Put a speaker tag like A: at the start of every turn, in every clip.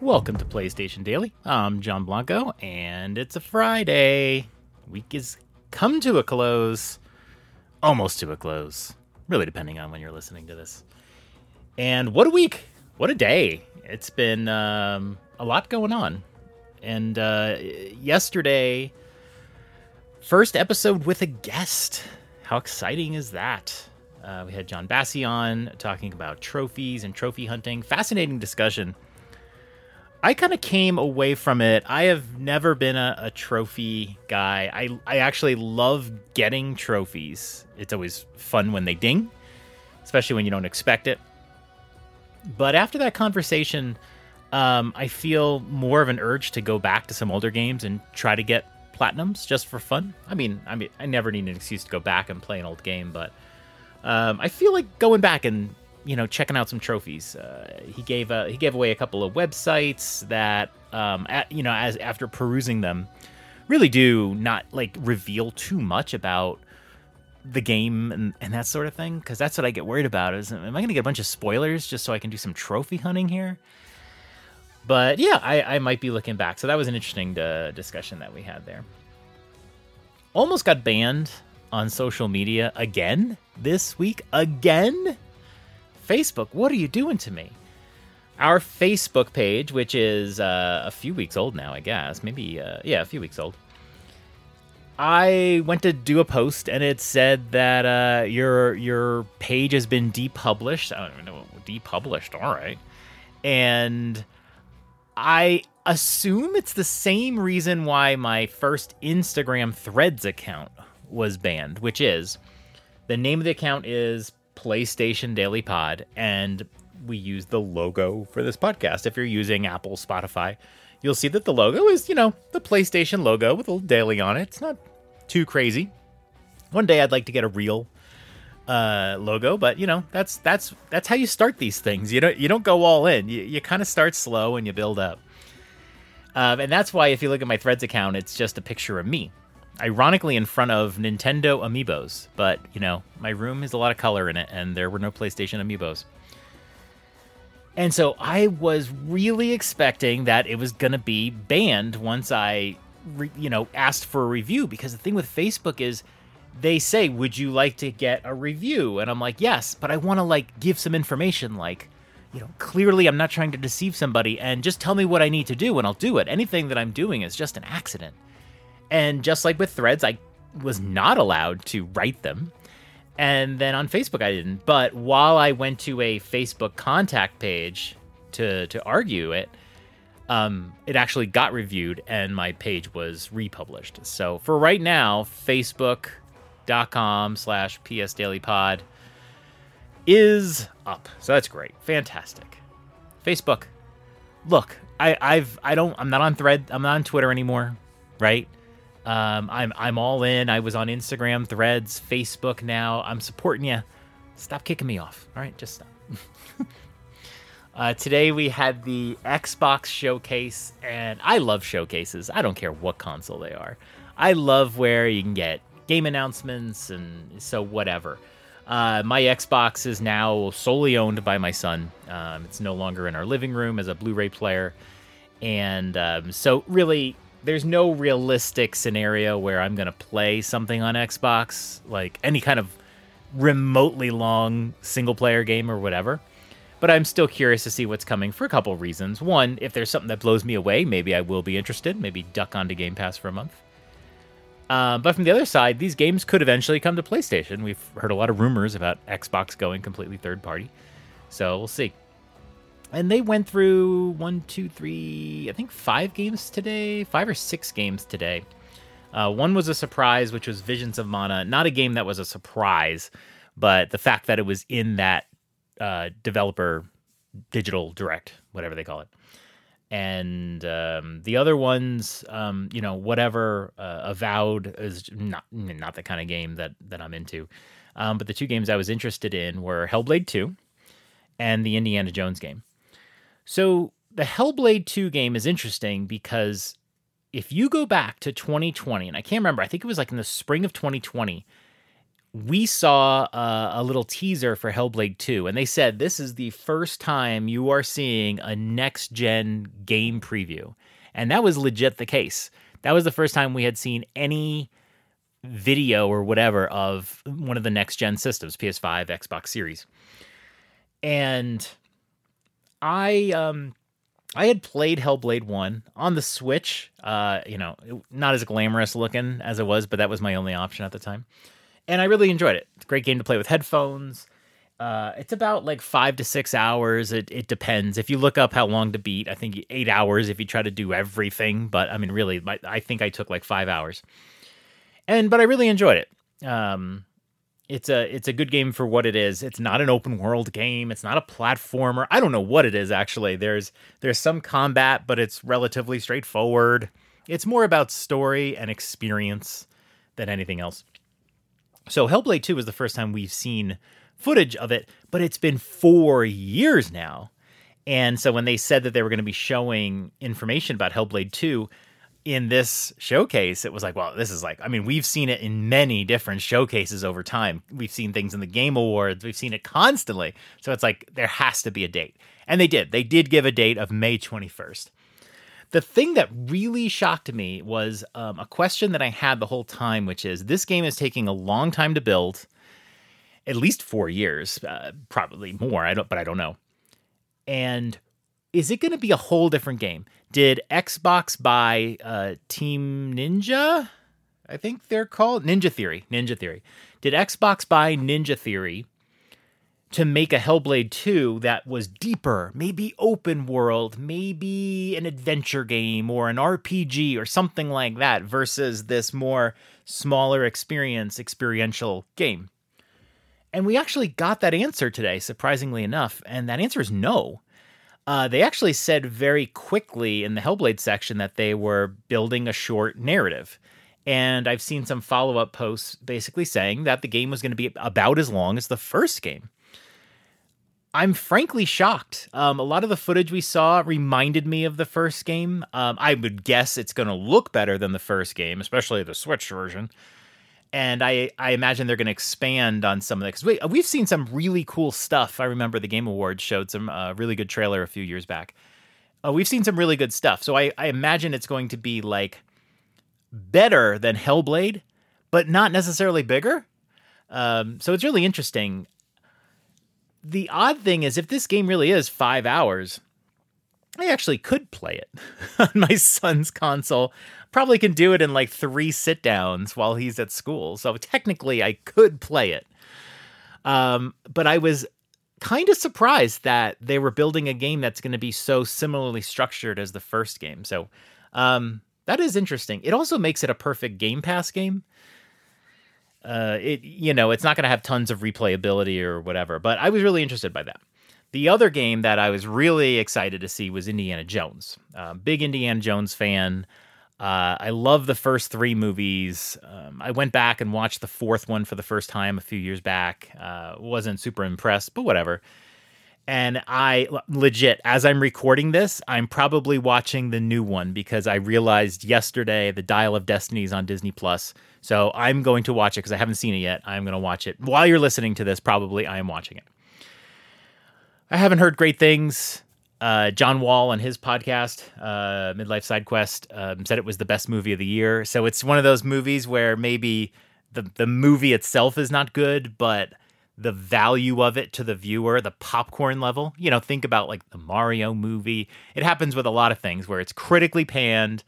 A: Welcome to PlayStation Daily. I'm John Blanco, and it's a Friday. Week is come to a close, almost to a close, really depending on when you're listening to this. And what a week! What a day! It's been um, a lot going on. And uh, yesterday, first episode with a guest. How exciting is that? Uh, we had John Bassi on talking about trophies and trophy hunting. Fascinating discussion. I kind of came away from it. I have never been a, a, trophy guy. I I actually love getting trophies. It's always fun when they ding, especially when you don't expect it. But after that conversation, um, I feel more of an urge to go back to some older games and try to get platinums just for fun. I mean, I mean, I never need an excuse to go back and play an old game, but um, I feel like going back and you know checking out some trophies. Uh, he gave a, he gave away a couple of websites that um, at, you know as after perusing them really do not like reveal too much about the game and, and that sort of thing because that's what I get worried about is am I going to get a bunch of spoilers just so I can do some trophy hunting here? But yeah, I, I might be looking back. So that was an interesting uh, discussion that we had there. Almost got banned on social media again this week. Again? Facebook, what are you doing to me? Our Facebook page, which is uh, a few weeks old now, I guess, maybe, uh, yeah, a few weeks old. I went to do a post and it said that uh, your your page has been depublished. I don't even know depublished. All right, and I assume it's the same reason why my first Instagram Threads account was banned, which is the name of the account is PlayStation Daily Pod, and we use the logo for this podcast. If you're using Apple, Spotify, you'll see that the logo is, you know, the PlayStation logo with a little daily on it. It's not too crazy. One day I'd like to get a real uh, logo, but you know, that's that's that's how you start these things. You don't you don't go all in. You you kind of start slow and you build up. Um, and that's why if you look at my Threads account, it's just a picture of me ironically in front of Nintendo amiibos. But, you know, my room has a lot of color in it, and there were no PlayStation amiibos. And so I was really expecting that it was going to be banned once I, re- you know, asked for a review. Because the thing with Facebook is they say, Would you like to get a review? And I'm like, Yes, but I want to, like, give some information. Like, you know, clearly I'm not trying to deceive somebody and just tell me what I need to do and I'll do it. Anything that I'm doing is just an accident. And just like with threads, I was not allowed to write them. And then on Facebook, I didn't. But while I went to a Facebook contact page to to argue it, um, it actually got reviewed and my page was republished. So for right now, Facebook.com slash PS Daily Pod is up. So that's great. Fantastic. Facebook. Look, I, I've I don't I'm not on thread I'm not on Twitter anymore, right? Um, I'm I'm all in. I was on Instagram, Threads, Facebook. Now I'm supporting you. Stop kicking me off. All right, just stop. uh, today we had the Xbox showcase, and I love showcases. I don't care what console they are. I love where you can get game announcements and so whatever. Uh, my Xbox is now solely owned by my son. Um, it's no longer in our living room as a Blu-ray player, and um, so really there's no realistic scenario where I'm going to play something on Xbox, like any kind of remotely long single player game or whatever. But I'm still curious to see what's coming for a couple reasons. One, if there's something that blows me away, maybe I will be interested. Maybe duck onto Game Pass for a month. Uh, but from the other side, these games could eventually come to PlayStation. We've heard a lot of rumors about Xbox going completely third party. So we'll see and they went through one, two, three, I think five games today, five or six games today. Uh, one was a surprise, which was Visions of Mana. Not a game that was a surprise, but the fact that it was in that uh, developer digital direct, whatever they call it. And um, the other ones, um, you know, whatever uh, Avowed is not not the kind of game that that I'm into. Um, but the two games I was interested in were Hellblade 2 and the Indiana Jones game. So the Hellblade 2 game is interesting because if you go back to 2020, and I can't remember, I think it was like in the spring of 2020, we saw uh, a little teaser for Hellblade 2, and they said this is the first time you are seeing a next gen game preview. And that was legit the case. That was the first time we had seen any video or whatever of one of the next gen systems, PS5, Xbox Series. And I um I had played Hellblade 1 on the Switch. Uh, you know, not as glamorous looking as it was, but that was my only option at the time. And I really enjoyed it. It's a great game to play with headphones. Uh, it's about like five to six hours. It, it depends. If you look up how long to beat, I think eight hours if you try to do everything. But I mean, really, my, I think I took like five hours. And but I really enjoyed it. Um, it's a it's a good game for what it is. It's not an open world game. It's not a platformer. I don't know what it is actually. There's there's some combat, but it's relatively straightforward. It's more about story and experience than anything else. So Hellblade 2 is the first time we've seen footage of it, but it's been 4 years now. And so when they said that they were going to be showing information about Hellblade 2, in this showcase, it was like, well, this is like, I mean, we've seen it in many different showcases over time. We've seen things in the Game Awards, we've seen it constantly. So it's like, there has to be a date. And they did. They did give a date of May 21st. The thing that really shocked me was um, a question that I had the whole time, which is this game is taking a long time to build, at least four years, uh, probably more. I don't, but I don't know. And is it going to be a whole different game? Did Xbox buy uh, Team Ninja? I think they're called Ninja Theory. Ninja Theory. Did Xbox buy Ninja Theory to make a Hellblade 2 that was deeper, maybe open world, maybe an adventure game or an RPG or something like that versus this more smaller experience, experiential game? And we actually got that answer today, surprisingly enough. And that answer is no. Uh, they actually said very quickly in the Hellblade section that they were building a short narrative. And I've seen some follow up posts basically saying that the game was going to be about as long as the first game. I'm frankly shocked. Um, a lot of the footage we saw reminded me of the first game. Um, I would guess it's going to look better than the first game, especially the Switch version and I I imagine they're going to expand on some of that because we we've seen some really cool stuff. I remember the Game Awards showed some uh, really good trailer a few years back. Uh, we've seen some really good stuff, so I I imagine it's going to be like better than Hellblade, but not necessarily bigger. Um, so it's really interesting. The odd thing is, if this game really is five hours, I actually could play it on my son's console probably can do it in like three sit downs while he's at school. So technically, I could play it. Um, but I was kind of surprised that they were building a game that's going to be so similarly structured as the first game. So um, that is interesting. It also makes it a perfect Game Pass game. Uh, it you know it's not going to have tons of replayability or whatever, but I was really interested by that. The other game that I was really excited to see was Indiana Jones. Uh, big Indiana Jones fan. Uh, I love the first three movies. Um, I went back and watched the fourth one for the first time a few years back. Uh, wasn't super impressed, but whatever. And I legit, as I'm recording this, I'm probably watching the new one because I realized yesterday the Dial of Destiny is on Disney Plus. So I'm going to watch it because I haven't seen it yet. I'm going to watch it while you're listening to this. Probably I am watching it. I haven't heard great things uh, John Wall on his podcast, uh, Midlife Side Quest, um, said it was the best movie of the year. So it's one of those movies where maybe the the movie itself is not good, but the value of it to the viewer, the popcorn level. You know, think about like the Mario movie. It happens with a lot of things where it's critically panned,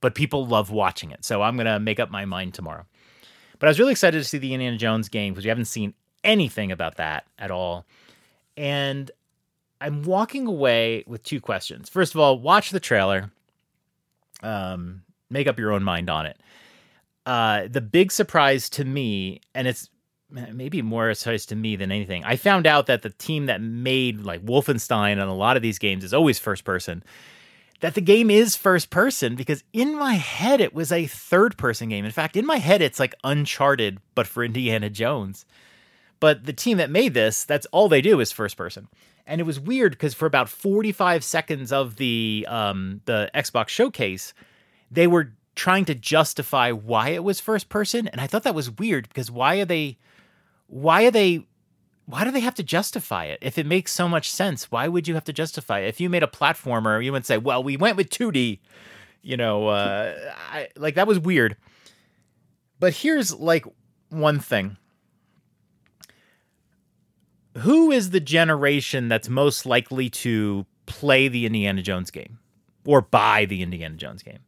A: but people love watching it. So I'm gonna make up my mind tomorrow. But I was really excited to see the Indiana Jones game because we haven't seen anything about that at all. And I'm walking away with two questions. First of all, watch the trailer. Um, make up your own mind on it. Uh, the big surprise to me, and it's maybe more surprise to me than anything. I found out that the team that made like Wolfenstein and a lot of these games is always first person. That the game is first person because in my head it was a third person game. In fact, in my head it's like Uncharted, but for Indiana Jones. But the team that made this, that's all they do is first person. And it was weird because for about 45 seconds of the um, the Xbox showcase, they were trying to justify why it was first person, and I thought that was weird because why are they why are they why do they have to justify it? If it makes so much sense, why would you have to justify it? If you made a platformer, you would say, "Well, we went with 2D." You know, uh, I, like that was weird. But here's like one thing. Who is the generation that's most likely to play the Indiana Jones game or buy the Indiana Jones game?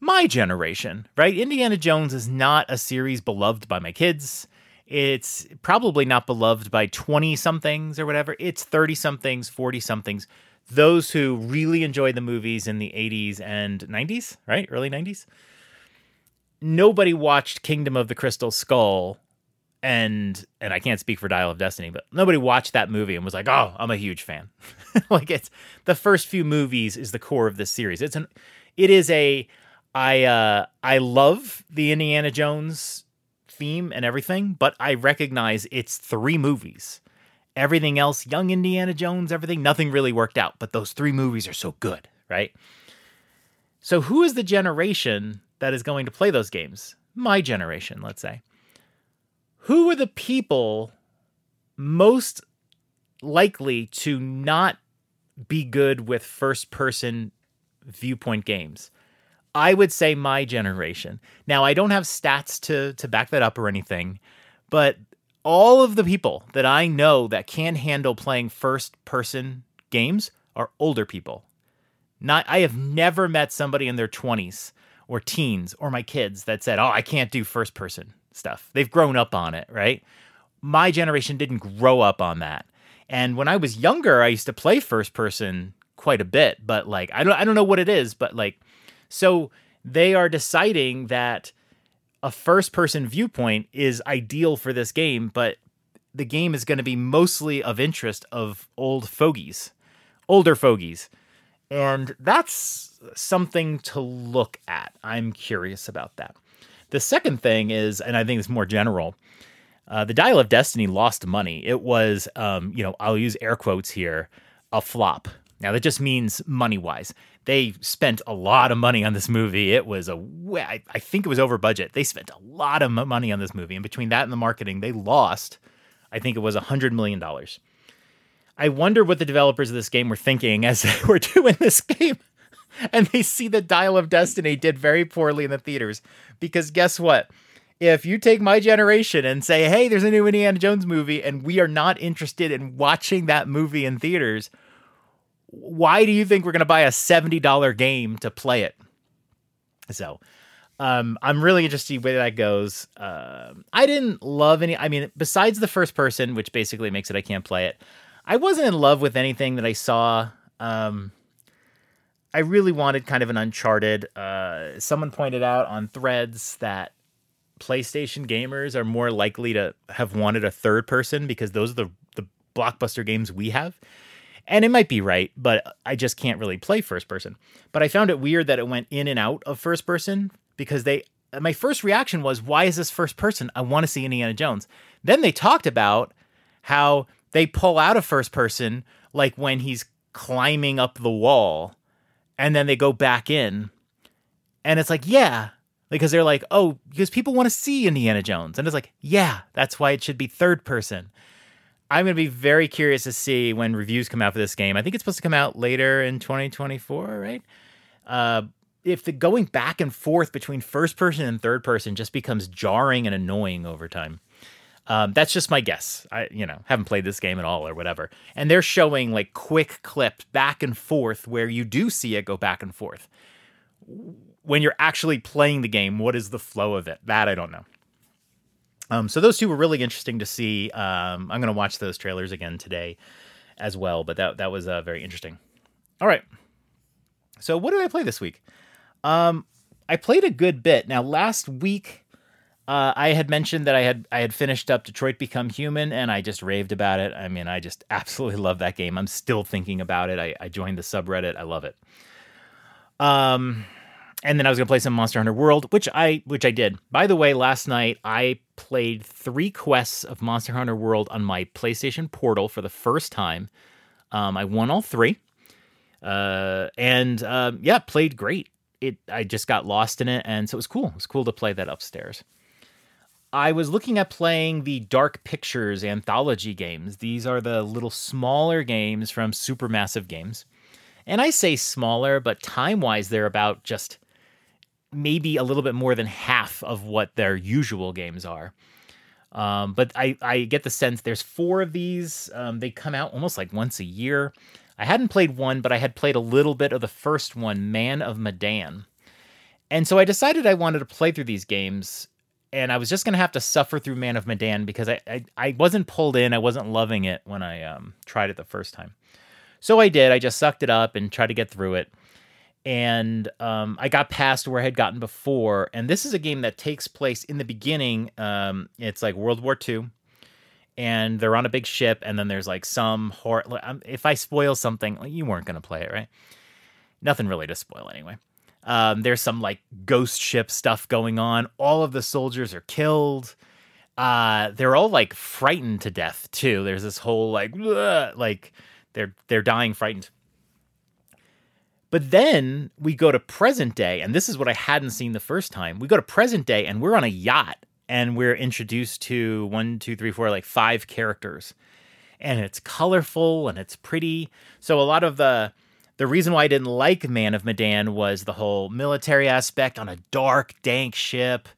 A: My generation, right? Indiana Jones is not a series beloved by my kids. It's probably not beloved by 20 somethings or whatever. It's 30 somethings, 40 somethings. Those who really enjoyed the movies in the 80s and 90s, right? Early 90s. Nobody watched Kingdom of the Crystal Skull and and I can't speak for Dial of Destiny, but nobody watched that movie and was like, "Oh, I'm a huge fan." like it's the first few movies is the core of this series. It's an it is a I uh I love the Indiana Jones theme and everything, but I recognize it's three movies. Everything else, young Indiana Jones, everything, nothing really worked out, but those three movies are so good, right? So, who is the generation that is going to play those games? My generation, let's say. Who are the people most likely to not be good with first person viewpoint games? I would say my generation. Now, I don't have stats to to back that up or anything, but all of the people that I know that can handle playing first person games are older people. Not I have never met somebody in their 20s or teens or my kids that said, "Oh, I can't do first person stuff." They've grown up on it, right? My generation didn't grow up on that. And when I was younger, I used to play first person quite a bit, but like I don't I don't know what it is, but like so they are deciding that a first person viewpoint is ideal for this game, but the game is going to be mostly of interest of old fogies, older fogies. And that's something to look at. I'm curious about that. The second thing is, and I think it's more general, uh, the Dial of Destiny lost money. It was, um, you know, I'll use air quotes here, a flop. Now that just means money wise they spent a lot of money on this movie. It was a, I think it was over budget. They spent a lot of money on this movie, and between that and the marketing, they lost, I think it was a hundred million dollars. I wonder what the developers of this game were thinking as they were doing this game, and they see the Dial of Destiny did very poorly in the theaters. Because guess what? If you take my generation and say, "Hey, there's a new Indiana Jones movie," and we are not interested in watching that movie in theaters why do you think we're going to buy a $70 game to play it? So, um, I'm really interested to see where that goes. Uh, I didn't love any, I mean, besides the first person, which basically makes it I can't play it, I wasn't in love with anything that I saw. Um, I really wanted kind of an Uncharted. Uh, someone pointed out on threads that PlayStation gamers are more likely to have wanted a third person because those are the, the blockbuster games we have. And it might be right, but I just can't really play first person. But I found it weird that it went in and out of first person because they my first reaction was, why is this first person? I want to see Indiana Jones. Then they talked about how they pull out of first person, like when he's climbing up the wall, and then they go back in. And it's like, yeah, because they're like, oh, because people want to see Indiana Jones. And it's like, yeah, that's why it should be third person. I'm going to be very curious to see when reviews come out for this game. I think it's supposed to come out later in 2024, right? Uh, if the going back and forth between first person and third person just becomes jarring and annoying over time. Um, that's just my guess. I, you know, haven't played this game at all or whatever. And they're showing like quick clips back and forth where you do see it go back and forth. When you're actually playing the game, what is the flow of it? That I don't know. Um, so those two were really interesting to see. Um, I'm going to watch those trailers again today as well, but that that was uh, very interesting. All right. So what did I play this week? Um, I played a good bit. Now last week, uh, I had mentioned that I had I had finished up Detroit Become Human, and I just raved about it. I mean, I just absolutely love that game. I'm still thinking about it. I, I joined the subreddit. I love it. Um, and then I was gonna play some Monster Hunter World, which I which I did. By the way, last night I played three quests of Monster Hunter World on my PlayStation Portal for the first time. Um, I won all three, uh, and uh, yeah, played great. It I just got lost in it, and so it was cool. It was cool to play that upstairs. I was looking at playing the Dark Pictures anthology games. These are the little smaller games from Supermassive Games. And I say smaller, but time wise, they're about just maybe a little bit more than half of what their usual games are. Um, but I, I get the sense there's four of these. Um, they come out almost like once a year. I hadn't played one, but I had played a little bit of the first one, Man of Medan. And so I decided I wanted to play through these games and I was just gonna have to suffer through Man of Medan because I, I, I wasn't pulled in, I wasn't loving it when I um, tried it the first time. So I did. I just sucked it up and tried to get through it, and um, I got past where I had gotten before. And this is a game that takes place in the beginning. Um, it's like World War II, and they're on a big ship, and then there's like some horror. Um, if I spoil something, you weren't gonna play it, right? Nothing really to spoil anyway. Um, there's some like ghost ship stuff going on. All of the soldiers are killed. Uh, they're all like frightened to death too. There's this whole like like they're they're dying frightened. But then we go to present day, and this is what I hadn't seen the first time. We go to present day, and we're on a yacht, and we're introduced to one, two, three, four, like five characters, and it's colorful and it's pretty. So a lot of the the reason why I didn't like Man of Medan was the whole military aspect on a dark, dank ship.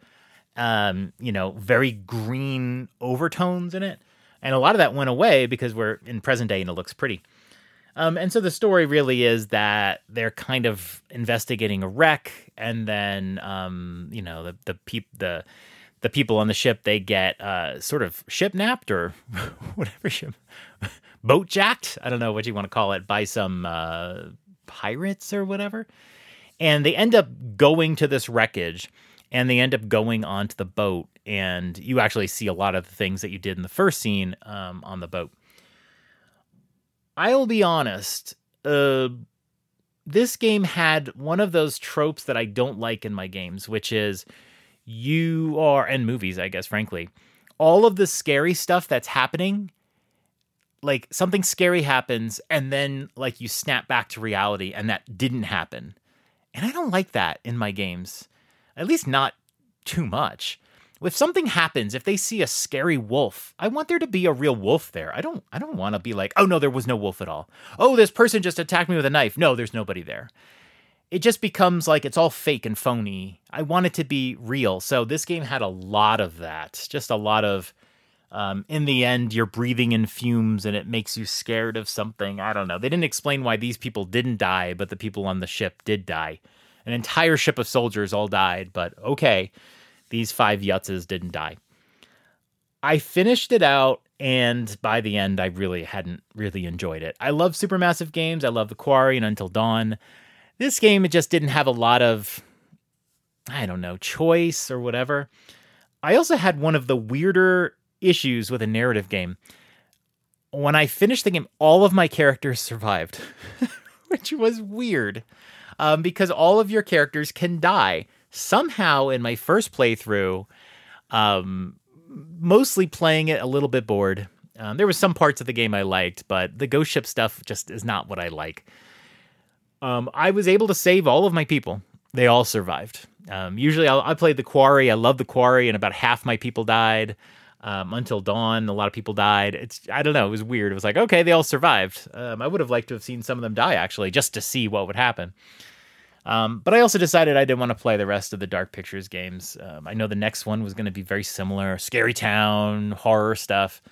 A: Um, you know, very green overtones in it. And a lot of that went away because we're in present day and it looks pretty. Um, and so the story really is that they're kind of investigating a wreck, and then um, you know the the peop- the the people on the ship they get uh, sort of ship napped or whatever ship boat jacked. I don't know what you want to call it by some uh, pirates or whatever. And they end up going to this wreckage and they end up going onto the boat. And you actually see a lot of the things that you did in the first scene um, on the boat. I'll be honest, uh, this game had one of those tropes that I don't like in my games, which is you are, and movies, I guess, frankly, all of the scary stuff that's happening like something scary happens and then like you snap back to reality and that didn't happen. And I don't like that in my games. At least not too much. If something happens, if they see a scary wolf, I want there to be a real wolf there. I don't I don't want to be like, "Oh no, there was no wolf at all." "Oh, this person just attacked me with a knife." No, there's nobody there. It just becomes like it's all fake and phony. I want it to be real. So this game had a lot of that. Just a lot of um, in the end, you're breathing in fumes and it makes you scared of something. I don't know. They didn't explain why these people didn't die, but the people on the ship did die. An entire ship of soldiers all died, but okay, these five yutzes didn't die. I finished it out, and by the end, I really hadn't really enjoyed it. I love supermassive games. I love The Quarry and Until Dawn. This game, it just didn't have a lot of, I don't know, choice or whatever. I also had one of the weirder issues with a narrative game. When I finished the game, all of my characters survived, which was weird um, because all of your characters can die. Somehow, in my first playthrough, um, mostly playing it a little bit bored. Um, there was some parts of the game I liked, but the ghost ship stuff just is not what I like. Um, I was able to save all of my people. They all survived. Um, usually, I'll, I played the quarry. I love the quarry, and about half my people died um, until dawn. A lot of people died. It's I don't know. It was weird. It was like okay, they all survived. Um, I would have liked to have seen some of them die actually, just to see what would happen. Um, but I also decided I didn't want to play the rest of the Dark Pictures games. Um, I know the next one was going to be very similar, scary town, horror stuff.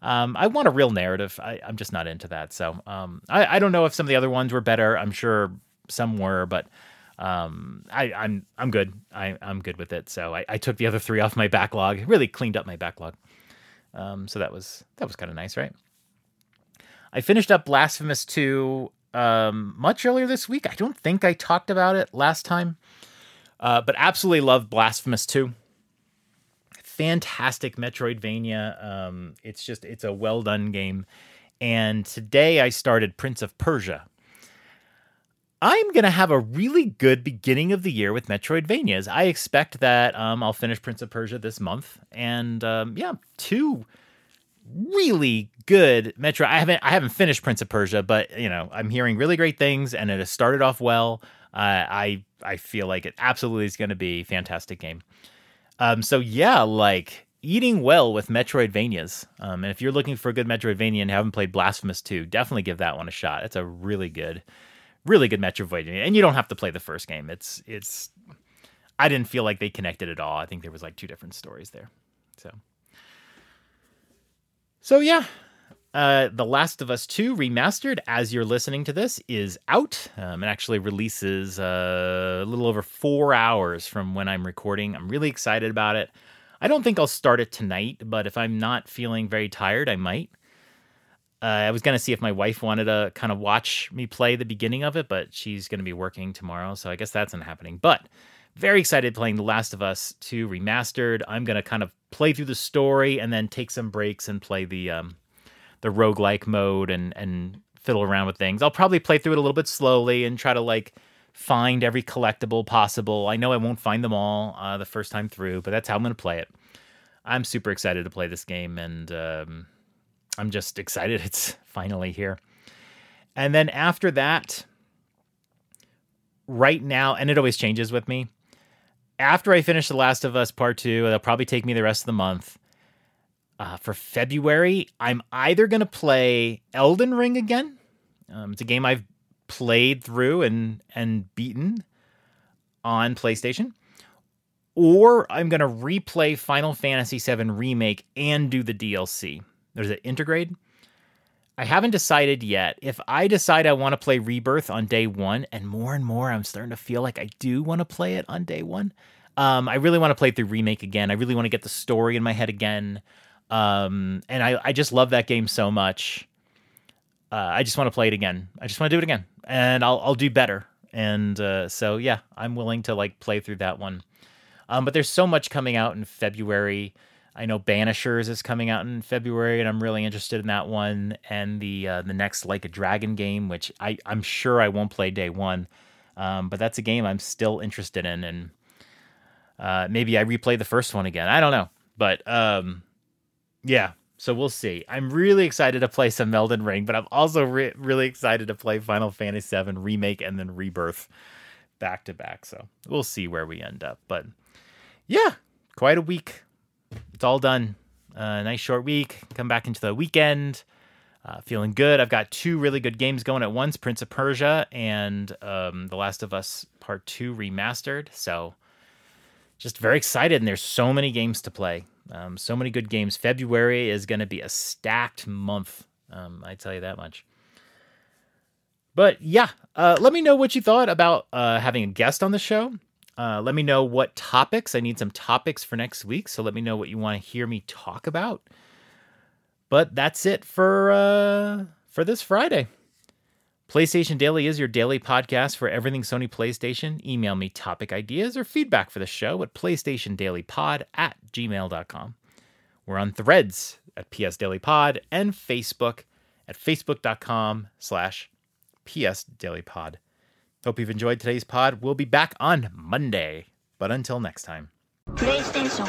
A: Um, I want a real narrative. I, am just not into that. So um, I, I don't know if some of the other ones were better. I'm sure some were, but um, I, am I'm, I'm good. I, I'm good with it. So I, I took the other three off my backlog. Really cleaned up my backlog. Um, so that was that was kind of nice, right? I finished up Blasphemous 2 um, much earlier this week. I don't think I talked about it last time, uh, but absolutely love Blasphemous 2. Fantastic Metroidvania. Um, it's just it's a well done game. And today I started Prince of Persia, I'm going to have a really good beginning of the year with Metroidvanias. I expect that um, I'll finish Prince of Persia this month. And um, yeah, two really good Metro. I haven't I haven't finished Prince of Persia, but you know I'm hearing really great things, and it has started off well. Uh, I I feel like it absolutely is going to be a fantastic game. Um, so yeah, like eating well with Metroidvanias. Um, and if you're looking for a good Metroidvania and haven't played Blasphemous 2, definitely give that one a shot. It's a really good, really good Metroidvania, and you don't have to play the first game. It's it's. I didn't feel like they connected at all. I think there was like two different stories there. So. So yeah, uh, The Last of Us 2 Remastered, as you're listening to this, is out. Um, it actually releases uh, a little over four hours from when I'm recording. I'm really excited about it. I don't think I'll start it tonight, but if I'm not feeling very tired, I might. Uh, I was going to see if my wife wanted to kind of watch me play the beginning of it, but she's going to be working tomorrow, so I guess that's not happening. But very excited playing The Last of Us 2 Remastered. I'm going to kind of play through the story and then take some breaks and play the um, the roguelike mode and and fiddle around with things. I'll probably play through it a little bit slowly and try to like find every collectible possible. I know I won't find them all uh, the first time through, but that's how I'm going to play it. I'm super excited to play this game, and um, I'm just excited it's finally here. And then after that, right now, and it always changes with me after I finish The Last of Us Part 2, it'll probably take me the rest of the month. Uh, for February, I'm either going to play Elden Ring again. Um, it's a game I've played through and and beaten on PlayStation, or I'm going to replay Final Fantasy VII Remake and do the DLC. There's an Intergrade. I haven't decided yet. If I decide I want to play Rebirth on day one, and more and more I'm starting to feel like I do want to play it on day one. Um, I really want to play through Remake again. I really want to get the story in my head again. Um, and I, I just love that game so much. Uh, I just want to play it again. I just want to do it again, and I'll I'll do better. And uh, so yeah, I'm willing to like play through that one. Um, but there's so much coming out in February. I know Banishers is coming out in February, and I'm really interested in that one. And the uh, the next Like a Dragon game, which I I'm sure I won't play day one, um, but that's a game I'm still interested in. And uh, maybe I replay the first one again. I don't know, but um, yeah. So we'll see. I'm really excited to play some Elden Ring, but I'm also re- really excited to play Final Fantasy VII Remake and then Rebirth back to back. So we'll see where we end up. But yeah, quite a week it's all done. Uh, nice short week. Come back into the weekend. Uh, feeling good. I've got two really good games going at once Prince of Persia and um, The Last of Us Part 2 Remastered. So just very excited. And there's so many games to play. Um, so many good games. February is going to be a stacked month. Um, I tell you that much. But yeah, uh, let me know what you thought about uh, having a guest on the show. Uh, let me know what topics. I need some topics for next week. So let me know what you want to hear me talk about. But that's it for uh, for this Friday. PlayStation Daily is your daily podcast for everything Sony PlayStation. Email me topic ideas or feedback for the show at PlayStationDailyPod at gmail.com. We're on threads at PS Daily Pod and Facebook at facebook.com slash PS Daily Pod. Hope you've enjoyed today's pod. We'll be back on Monday. But until next time. PlayStation